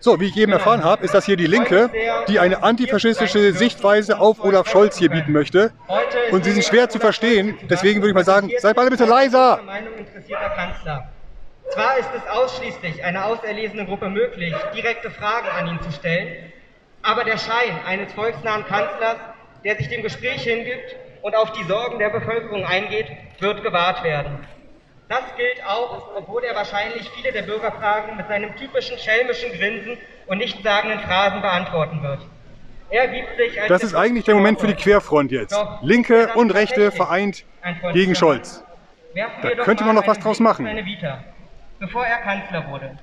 So, wie ich eben erfahren habe, ist das hier die Linke, die eine antifaschistische Sichtweise auf Olaf Scholz hier bieten möchte. Und sie sind schwer zu verstehen. Deswegen würde ich mal sagen, seid alle bitte leiser. Zwar ist es ausschließlich einer auserlesenen Gruppe möglich, direkte Fragen an ihn zu stellen, aber der Schein eines volksnahen Kanzlers, der sich dem Gespräch hingibt und auf die Sorgen der Bevölkerung eingeht, wird gewahrt werden. Das gilt auch, obwohl er wahrscheinlich viele der Bürgerfragen mit seinem typischen schelmischen Grinsen und nichtssagenden Phrasen beantworten wird. Er gibt sich als das ist eigentlich der Moment für die Querfront jetzt. Doch Linke und Rechte vereint gegen Scholz. Da könnte man noch was draus machen. Bevor er Kanzler wurde.